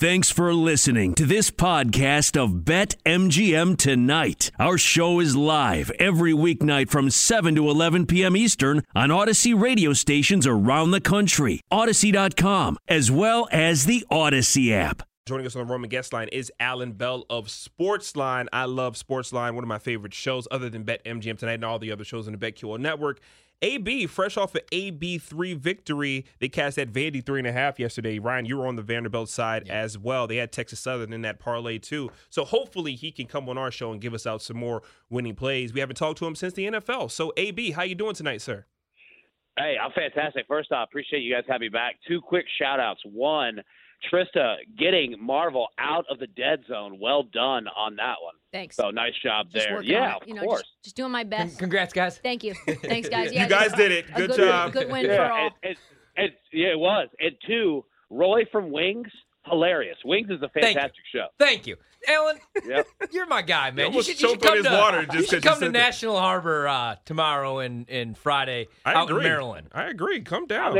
Thanks for listening to this podcast of Bet MGM Tonight. Our show is live every weeknight from 7 to 11 p.m. Eastern on Audacy radio stations around the country, Audacy.com, as well as the Audacy app. Joining us on the Roman guest line is Alan Bell of Sportsline. I love Sportsline, one of my favorite shows, other than Bet MGM Tonight and all the other shows on the BetQL network. AB, fresh off an AB3 victory, they cast that Vandy three and a half yesterday. Ryan, you were on the Vanderbilt side yeah. as well. They had Texas Southern in that parlay too. So hopefully he can come on our show and give us out some more winning plays. We haven't talked to him since the NFL. So AB, how you doing tonight, sir? Hey, I'm fantastic. First off, appreciate you guys having me back. Two quick shout outs. One, Trista getting Marvel out of the dead zone. Well done on that one. Thanks. So nice job there. Yeah, of you know, course. Just, just, doing my best. Congrats, guys. Thank you. Thanks, guys. Yeah, you guys did it. Good, good job. Good win yeah, for all. It, it, it, yeah, it was. And two, Roy from Wings, hilarious. Wings is a fantastic Thank show. Thank you, Alan. Yep. You're my guy, man. You, you should, you should come to water just you should come you to National that. Harbor uh, tomorrow and, and Friday I out agree. in Maryland. I agree. Come down.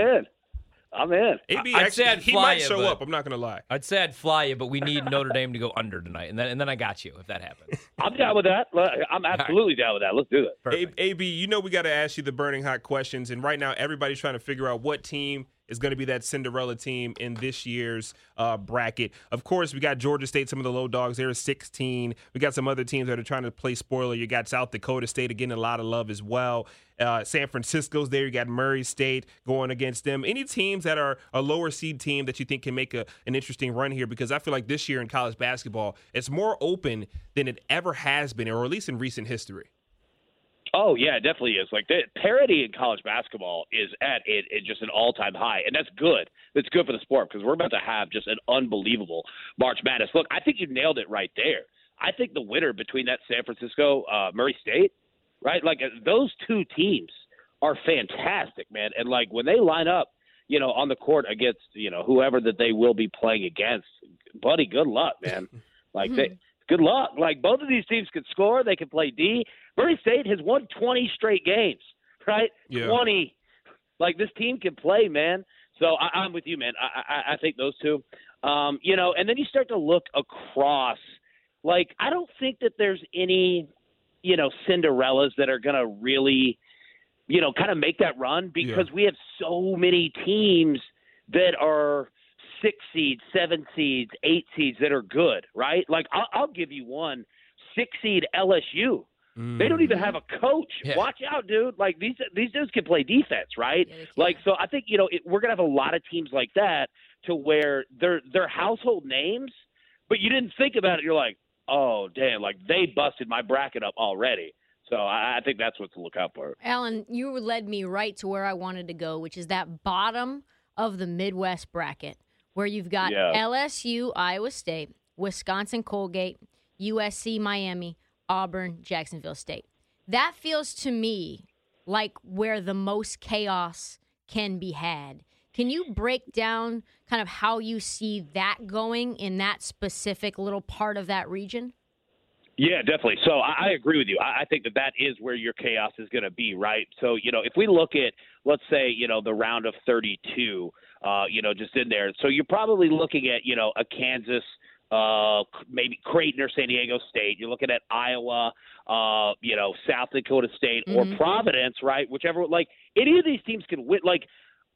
I'm in. I'm in. AB I'd actually, say I'd he fly might you, show but- up. I'm not going to lie. I'd say I'd fly you, but we need Notre Dame to go under tonight, and then and then I got you if that happens. I'm down with that. I'm absolutely down with that. Let's do it. A- AB, you know we got to ask you the burning hot questions, and right now everybody's trying to figure out what team is going to be that Cinderella team in this year's uh, bracket. Of course, we got Georgia State, some of the low dogs. They're 16. We got some other teams that are trying to play spoiler. You got South Dakota State getting a lot of love as well. Uh, San Francisco's there. You got Murray State going against them. Any teams that are a lower seed team that you think can make a, an interesting run here? Because I feel like this year in college basketball, it's more open than it ever has been, or at least in recent history. Oh yeah, it definitely is. Like the parity in college basketball is at it, it just an all time high, and that's good. That's good for the sport because we're about to have just an unbelievable March Madness. Look, I think you nailed it right there. I think the winner between that San Francisco uh, Murray State, right? Like uh, those two teams are fantastic, man. And like when they line up, you know, on the court against you know whoever that they will be playing against, buddy, good luck, man. Like they good luck. Like both of these teams can score. They can play D. Murray State has won 20 straight games, right? Yeah. 20. Like this team can play, man. So I, I'm with you, man. I, I, I think those two. Um, you know, and then you start to look across. Like I don't think that there's any, you know, Cinderellas that are gonna really, you know, kind of make that run because we have so many teams that are six seeds, seven seeds, eight seeds that are good, right? Like I'll, I'll give you one, six seed LSU. They don't even mm. have a coach. Yeah. Watch out, dude! Like these these dudes can play defense, right? Yeah, like so, I think you know it, we're gonna have a lot of teams like that to where they're they're household names, but you didn't think about it. You're like, oh damn, like they busted my bracket up already. So I, I think that's what to look out for. Alan, you led me right to where I wanted to go, which is that bottom of the Midwest bracket, where you've got Yeah. LSU, Iowa State, Wisconsin, Colgate, USC, Miami, Auburn, Jacksonville State. That feels to me like where the most chaos can be had. Can you break down kind of how you see that going in that specific little part of that region? Yeah, definitely. So I, I agree with you. I, I think that that is where your chaos is going to be, right? So you know, if we look at, let's say, you know, the round of 32, uh, you know, just in there. So you're probably looking at, you know, a Kansas, uh, maybe Creighton or San Diego State. You're looking at Iowa, uh, you know, South Dakota State or Mhm. Providence, right? Whichever. Like any of these teams can win. Like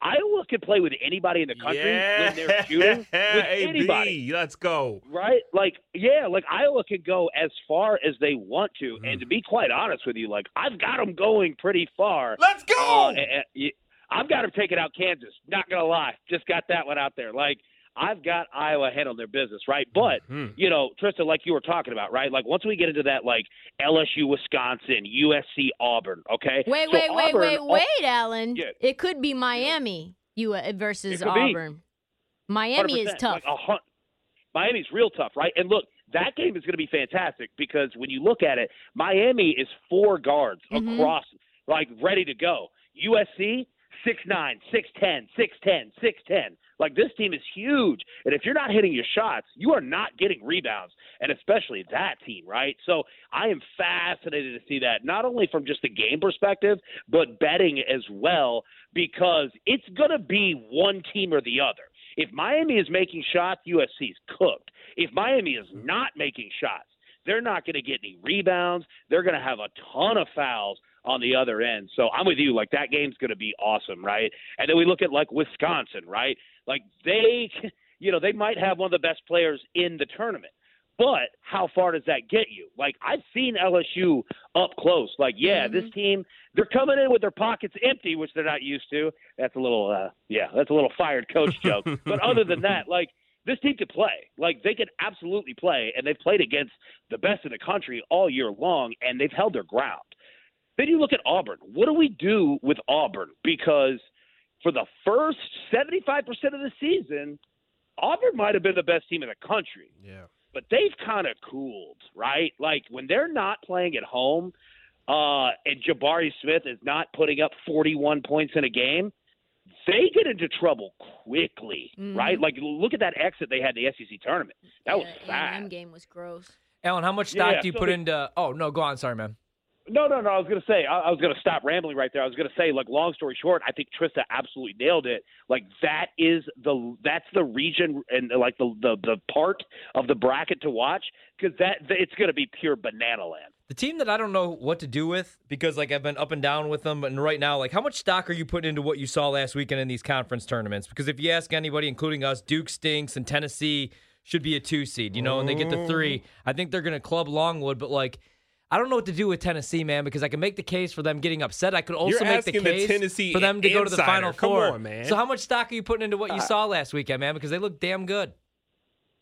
Iowa can play with anybody in the country yeah, when they're shooting with AB, anybody let's go. right? Like, yeah, like Iowa can go as far as they want to, Mm-hmm. and to be quite honest with you, like I've got them going pretty far. Let's go. Uh, and- and I've got them taking out Kansas. Not gonna lie, just got that one out there. Like I've got Iowa handling their business, right? But Mhm. you know, Tristan, like you were talking about, right? Like once we get into that, like LSU, Wisconsin, USC, Auburn, okay? Wait, So wait, wait, Auburn- wait, wait, Alan. Yeah. It could be Miami you uh, versus It could be. Auburn. Miami is 100%. tough. Like a hun- Miami's real tough, right? And look, that game is going to be fantastic because when you look at it, Miami is four guards Mhm. across, like ready to go. USC six nine, six ten, six ten, six ten. Like this team is huge, and if you're not hitting your shots, you are not getting rebounds, and especially that team, right? So I am fascinated to see that not only from just a game perspective, but betting as well because it's going to be one team or the other. If Miami is making shots, USC is cooked. If Miami is mm-hmm. not making shots, they're not going to get any rebounds. They're going to have a ton of fouls on the other end. So I'm with you. Like that game's going to be awesome, right? And then we look at like Wisconsin, right? Like they, you know, they might have one of the best players in the tournament. But how far does that get you? Like I've seen LSU up close. Like, yeah, this team they're coming in with their pockets empty, which they're not used to. That's a little, uh, yeah, that's a little fired coach joke. but other than that, like this team could play. Like they could absolutely play, and they've played against the best in the country all year long, and they've held their ground. Then you look at Auburn. What do we do with Auburn? Because for the first 75% of the season, Auburn might have been the best team in the country Yeah. but they've kind of cooled, right? Like when they're not playing at home, uh, and Jabari Smith is not putting up 41 points in a game, they get into trouble quickly, Mhm. right? Like look at that exit they had in the SEC tournament. That was yeah, fast. A&M game was gross. Alan, how much stock Yeah, do you so put they- into? Oh no, go on. Sorry, man. No, no, no. I was going to say, I, I was going to stop rambling right there. I was going to say, like, long story short, I think Trista absolutely nailed it. Like, that is the that's the region and like the the, the part of the bracket to watch because that it's going to be pure banana land. The team that I don't know what to do with because like I've been up and down with them, and right now, like how much stock are you putting into what you saw last weekend in these conference tournaments? Because if you ask anybody, including us, Duke stinks and Tennessee should be a two seed, you know, and they get the three. Mm. I think they're gonna club Longwood, but like. I don't know what to do with Tennessee, man, because I can make the case for them getting upset. I could also You're make the asking the case Tennessee for them to go to the. Final Come Four. on, man. So, how much stock are you putting into what you saw last weekend, man? Because they look damn good.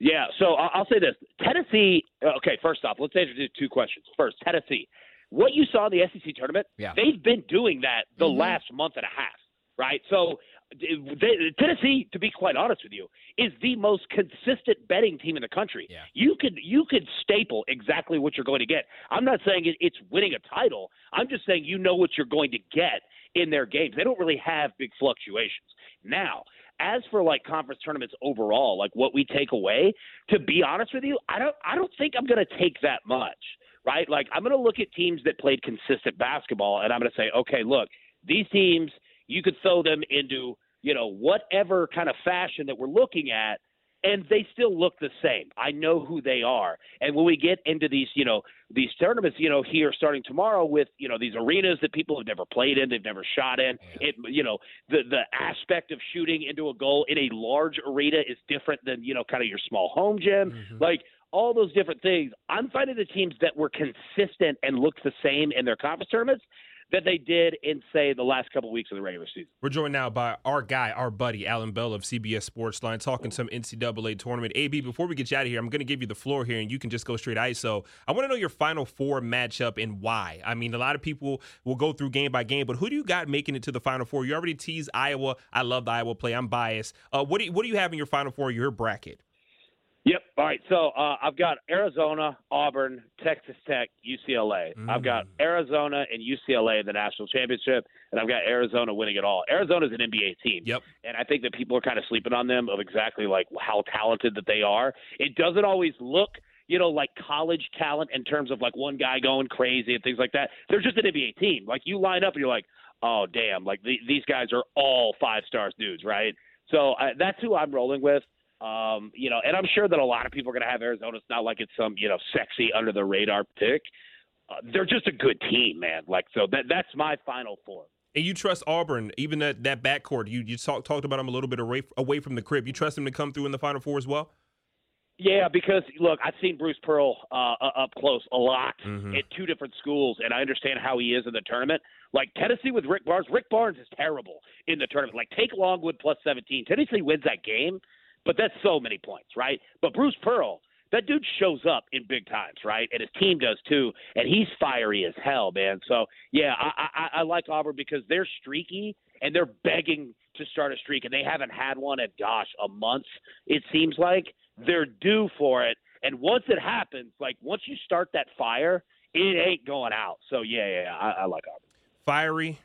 Yeah, so I- I'll say this: Tennessee. uh, Okay, first off, let's answer two questions. First, Tennessee. What you saw in the SEC tournament, Yeah. they've been doing that the Mhm. last month and a half, right? So they, Tennessee, to be quite honest with you, is the most consistent betting team in the country. Yeah. You could you could staple exactly what you're going to get. I'm not saying it, it's winning a title. I'm just saying you know what you're going to get in their games. They don't really have big fluctuations. Now, as for like conference tournaments overall, like what we take away, to be honest with you, I don't I don't think I'm going to take that much, right? Like I'm going to look at teams that played consistent basketball and I'm going to say, okay, look, these teams you could throw them into, you know, whatever kind of fashion that we're looking at and they still look the same. I know who they are. And when we get into these, you know, these tournaments, you know, here starting tomorrow with, you know, these arenas that people have never played in, they've never shot in. It, you know, the the aspect of shooting into a goal in a large arena is different than, you know, kind of your small home gym. Mm-hmm. Like all those different things. I'm finding the teams that were consistent and looked the same in their conference tournaments that they did in say the last couple of weeks of the regular season. We're joined now by our guy, our buddy, Alan Bell of CBS Sportsline, talking some NCAA tournament. AB, before we get you out of here, I'm going to give you the floor here, and you can just go straight ISO. I want to know your Final Four matchup and why. I mean, a lot of people will go through game by game, but who do you got making it to the Final Four? You already teased Iowa. I love the Iowa play. I'm biased. Uh, what do you, what do you have in your Final Four? Your bracket? Yep. All right. So uh, I've got Arizona, Auburn, Texas Tech, UCLA. I've got Arizona and UCLA in the national championship, and I've got Arizona winning it all. Arizona's an NBA team. Yep. And I think that people are kind of sleeping on them of exactly like how talented that they are. It doesn't always look, you know, like college talent in terms of like one guy going crazy and things like that. They're just an NBA team. Like you line up and you're like, oh damn, like the, these guys are all five stars dudes, right? So uh, that's who I'm rolling with. Um, you know, and I'm sure that a lot of people are going to have Arizona. It's not like it's some, you know, sexy under the radar pick. Uh, they're just a good team, man. Like, so that that's my final four. And you trust Auburn, even that that backcourt. You you talk, talked about them a little bit away, away from the crib. You trust them to come through in the Final Four as well? Yeah, because look, I've seen Bruce Pearl uh, up close a lot Mhm. at two different schools, and I understand how he is in the tournament. Like Tennessee with Rick Barnes, Rick Barnes is terrible in the tournament. Like take Longwood plus 17. Tennessee wins that game, but that's so many points, right? But Bruce Pearl, that dude shows up in big times, right? And his team does too, and he's fiery as hell, man. So yeah, I, I, I like Auburn because they're streaky and they're begging to start a streak, and they haven't had one at gosh a month. It seems like they're due for it, And once it happens, like once you start that fire, it ain't going out. So yeah, yeah, yeah I, I like Auburn. Fiery,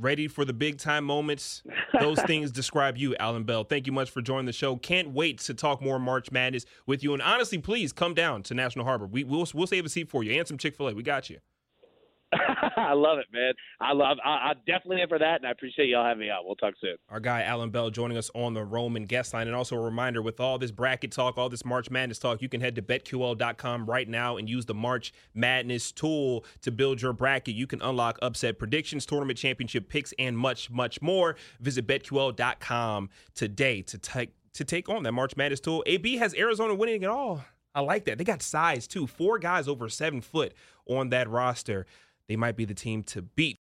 ready for the big time moments. Those things describe you, Alan Bell. Thank you much for joining the show. Can't wait to talk more March Madness with you. And honestly, please come down to National Harbor. We, we'll we'll save a seat for you and some Chick Fil A. We got you. I love it, man. I love. I, am definitely in for that, and I appreciate y'all having me out. We'll talk soon. Our guy Alan Bell joining us on the Roman guest line, and also a reminder: with all this bracket talk, all this March Madness talk, you can head to betql.com right now and use the March Madness tool to build your bracket. You can unlock upset predictions, tournament championship picks, and much, much more. Visit betql.com today to take to take on that March Madness tool. AB has Arizona winning it all. I like that. They got size too. Four guys over seven foot on that roster they might be the team to beat.